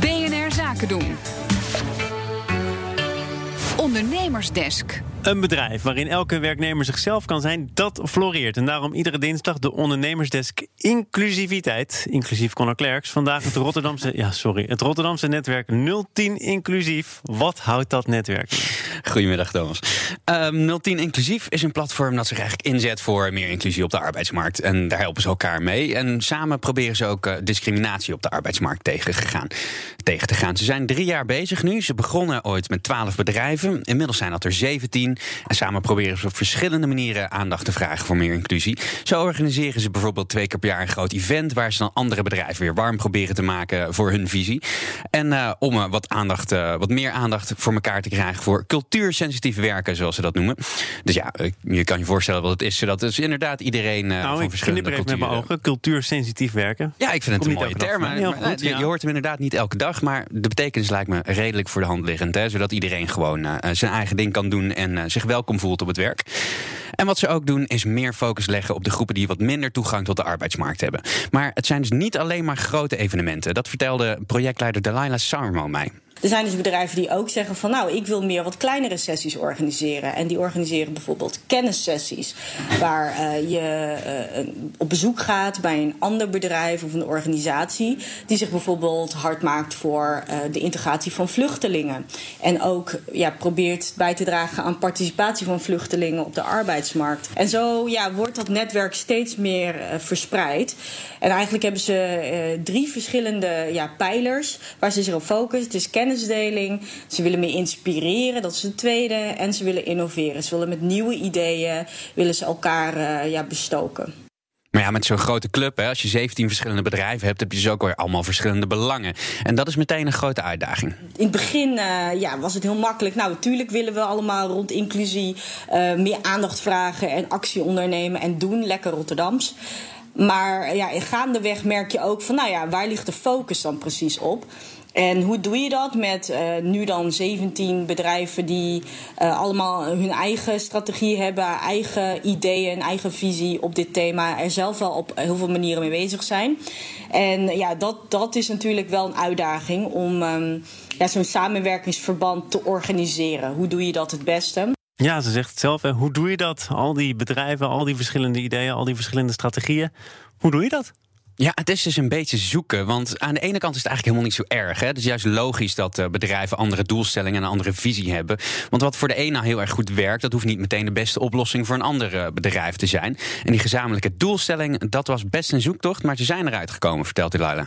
BNR Zaken doen. Ondernemersdesk. Een bedrijf waarin elke werknemer zichzelf kan zijn, dat floreert. En daarom iedere dinsdag de ondernemersdesk inclusiviteit. Inclusief Conor Clerks. Vandaag het Rotterdamse, ja, sorry, het Rotterdamse netwerk 010 Inclusief. Wat houdt dat netwerk? Goedemiddag, Thomas. Um, 010 Inclusief is een platform dat zich eigenlijk inzet voor meer inclusie op de arbeidsmarkt. En daar helpen ze elkaar mee. En samen proberen ze ook uh, discriminatie op de arbeidsmarkt tegen, gegaan, tegen te gaan. Ze zijn drie jaar bezig nu. Ze begonnen ooit met 12 bedrijven. Inmiddels zijn dat er 17. En samen proberen ze op verschillende manieren aandacht te vragen voor meer inclusie. Zo organiseren ze bijvoorbeeld twee keer per jaar een groot event waar ze dan andere bedrijven weer warm proberen te maken voor hun visie. En uh, om uh, wat aandacht, uh, wat meer aandacht voor elkaar te krijgen voor cultuursensitief werken, zoals ze dat noemen. Dus ja, je kan je voorstellen wat het is. Dat is inderdaad iedereen nou, van ik verschillende culturen. met mijn ogen, cultuursensitief werken. Ja, ik vind het een mooie term. Maar, maar, goed, ja. je, je, hoort hem inderdaad niet elke dag, maar de betekenis lijkt me redelijk voor de hand liggend. Hè, zodat iedereen gewoon zijn eigen ding kan doen en zich welkom voelt op het werk. En wat ze ook doen is meer focus leggen op de groepen die wat minder toegang tot de arbeidsmarkt hebben. Maar het zijn dus niet alleen maar grote evenementen. Dat vertelde projectleider Delilah Sarmo mij. Er zijn dus bedrijven die ook zeggen van nou, ik wil meer wat kleinere sessies organiseren. En die organiseren bijvoorbeeld kennissessies. Waar uh, je uh, op bezoek gaat bij een ander bedrijf of een organisatie. Die zich bijvoorbeeld hard maakt voor uh, de integratie van vluchtelingen. En ook ja, probeert bij te dragen aan participatie van vluchtelingen op de arbeidsmarkt. En zo ja, wordt dat netwerk steeds meer verspreid. En eigenlijk hebben ze drie verschillende ja, pijlers waar ze zich op focussen. Is kennis kennisdeling. Ze willen meer inspireren, dat is het tweede. En ze willen innoveren. Ze willen met nieuwe ideeën willen ze elkaar uh, ja, bestoken. Maar ja, met zo'n grote club, hè, als je 17 verschillende bedrijven hebt, heb je dus ook weer allemaal verschillende belangen. En dat is meteen een grote uitdaging. In het begin uh, ja, was het heel makkelijk. Nou, natuurlijk willen we allemaal rond inclusie uh, meer aandacht vragen en actie ondernemen en doen. Lekker Rotterdams. Maar ja, gaandeweg merk je ook van, nou ja, waar ligt de focus dan precies op? En hoe doe je dat met uh, nu dan 17 bedrijven die uh, allemaal hun eigen strategie hebben, eigen ideeën, eigen visie op dit thema, er zelf wel op heel veel manieren mee bezig zijn. En ja, dat, dat is natuurlijk wel een uitdaging om um, ja, zo'n samenwerkingsverband te organiseren. Hoe doe je dat het beste? Ja, ze zegt het zelf. Hè. Hoe doe je dat? Al die bedrijven, al die verschillende ideeën, al die verschillende strategieën. Hoe doe je dat? Ja, het is dus een beetje zoeken. Want aan de ene kant is het eigenlijk helemaal niet zo erg. Hè? Het is juist logisch dat uh, bedrijven andere doelstellingen en een andere visie hebben. Want wat voor de ene nou heel erg goed werkt, dat hoeft niet meteen de beste oplossing voor een ander uh, bedrijf te zijn. En die gezamenlijke doelstelling, dat was best een zoektocht, maar ze zijn eruit gekomen, vertelt Delilah.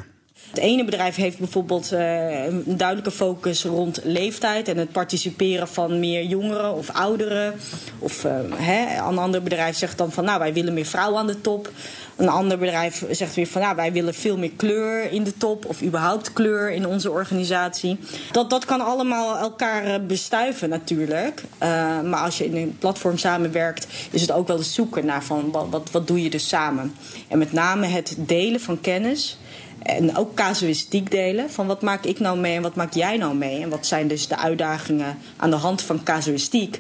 Het ene bedrijf heeft bijvoorbeeld uh, een duidelijke focus rond leeftijd en het participeren van meer jongeren of ouderen. Of een ander bedrijf zegt dan van nou wij willen meer vrouwen aan de top. Een ander bedrijf zegt weer van nou wij willen veel meer kleur in de top of überhaupt kleur in onze organisatie. Dat, dat kan allemaal elkaar bestuiven natuurlijk. Uh, maar als je in een platform samenwerkt is het ook wel eens zoeken naar van wat, wat, wat doe je dus samen. En met name het delen van kennis. En ook casuïstiek delen. Van wat maak ik nou mee en wat maak jij nou mee? En wat zijn dus de uitdagingen aan de hand van casuïstiek?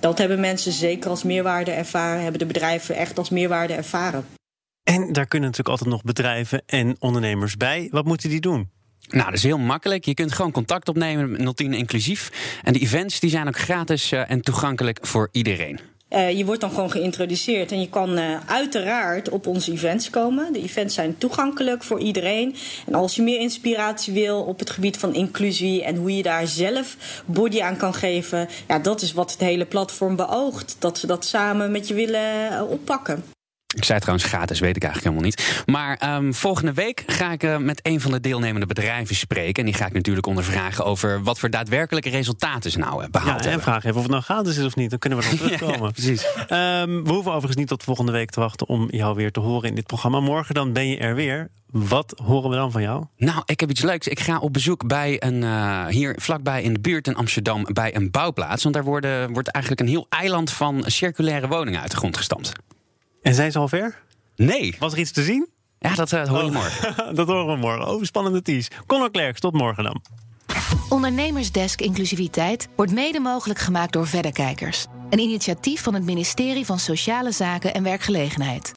Dat hebben mensen zeker als meerwaarde ervaren, hebben de bedrijven echt als meerwaarde ervaren. En daar kunnen natuurlijk altijd nog bedrijven en ondernemers bij. Wat moeten die doen? Nou, dat is heel makkelijk. Je kunt gewoon contact opnemen met 010 Inclusief. En de events die zijn ook gratis uh, en toegankelijk voor iedereen. Uh, je wordt dan gewoon geïntroduceerd en je kan uh, uiteraard op onze events komen. De events zijn toegankelijk voor iedereen. En als je meer inspiratie wil op het gebied van inclusie en hoe je daar zelf body aan kan geven, ja, dat is wat het hele platform beoogt. Dat ze dat samen met je willen uh, oppakken. Ik zei trouwens gratis, weet ik eigenlijk helemaal niet. Maar um, volgende week ga ik uh, met een van de deelnemende bedrijven spreken. En die ga ik natuurlijk ondervragen over wat voor daadwerkelijke resultaten ze nou uh, behaald ja, en hebben. vragen even of het nou gratis is of niet. Dan kunnen we nog terugkomen. ja, precies. Um, we hoeven overigens niet tot volgende week te wachten om jou weer te horen in dit programma. Morgen dan ben je er weer. Wat horen we dan van jou? Nou, ik heb iets leuks. Ik ga op bezoek bij een, uh, hier vlakbij in de buurt in Amsterdam bij een bouwplaats. Want daar worden, wordt eigenlijk een heel eiland van circulaire woningen uit de grond gestampt. En zijn ze al ver? Nee. Was er iets te zien? Ja, dat uh, hoor je oh. morgen. dat horen we morgen. Oh, spannende tease. Conor Klerks, tot morgen dan. Ondernemersdesk Inclusiviteit wordt mede mogelijk gemaakt door Verderkijkers. Een initiatief van het ministerie van Sociale Zaken en Werkgelegenheid.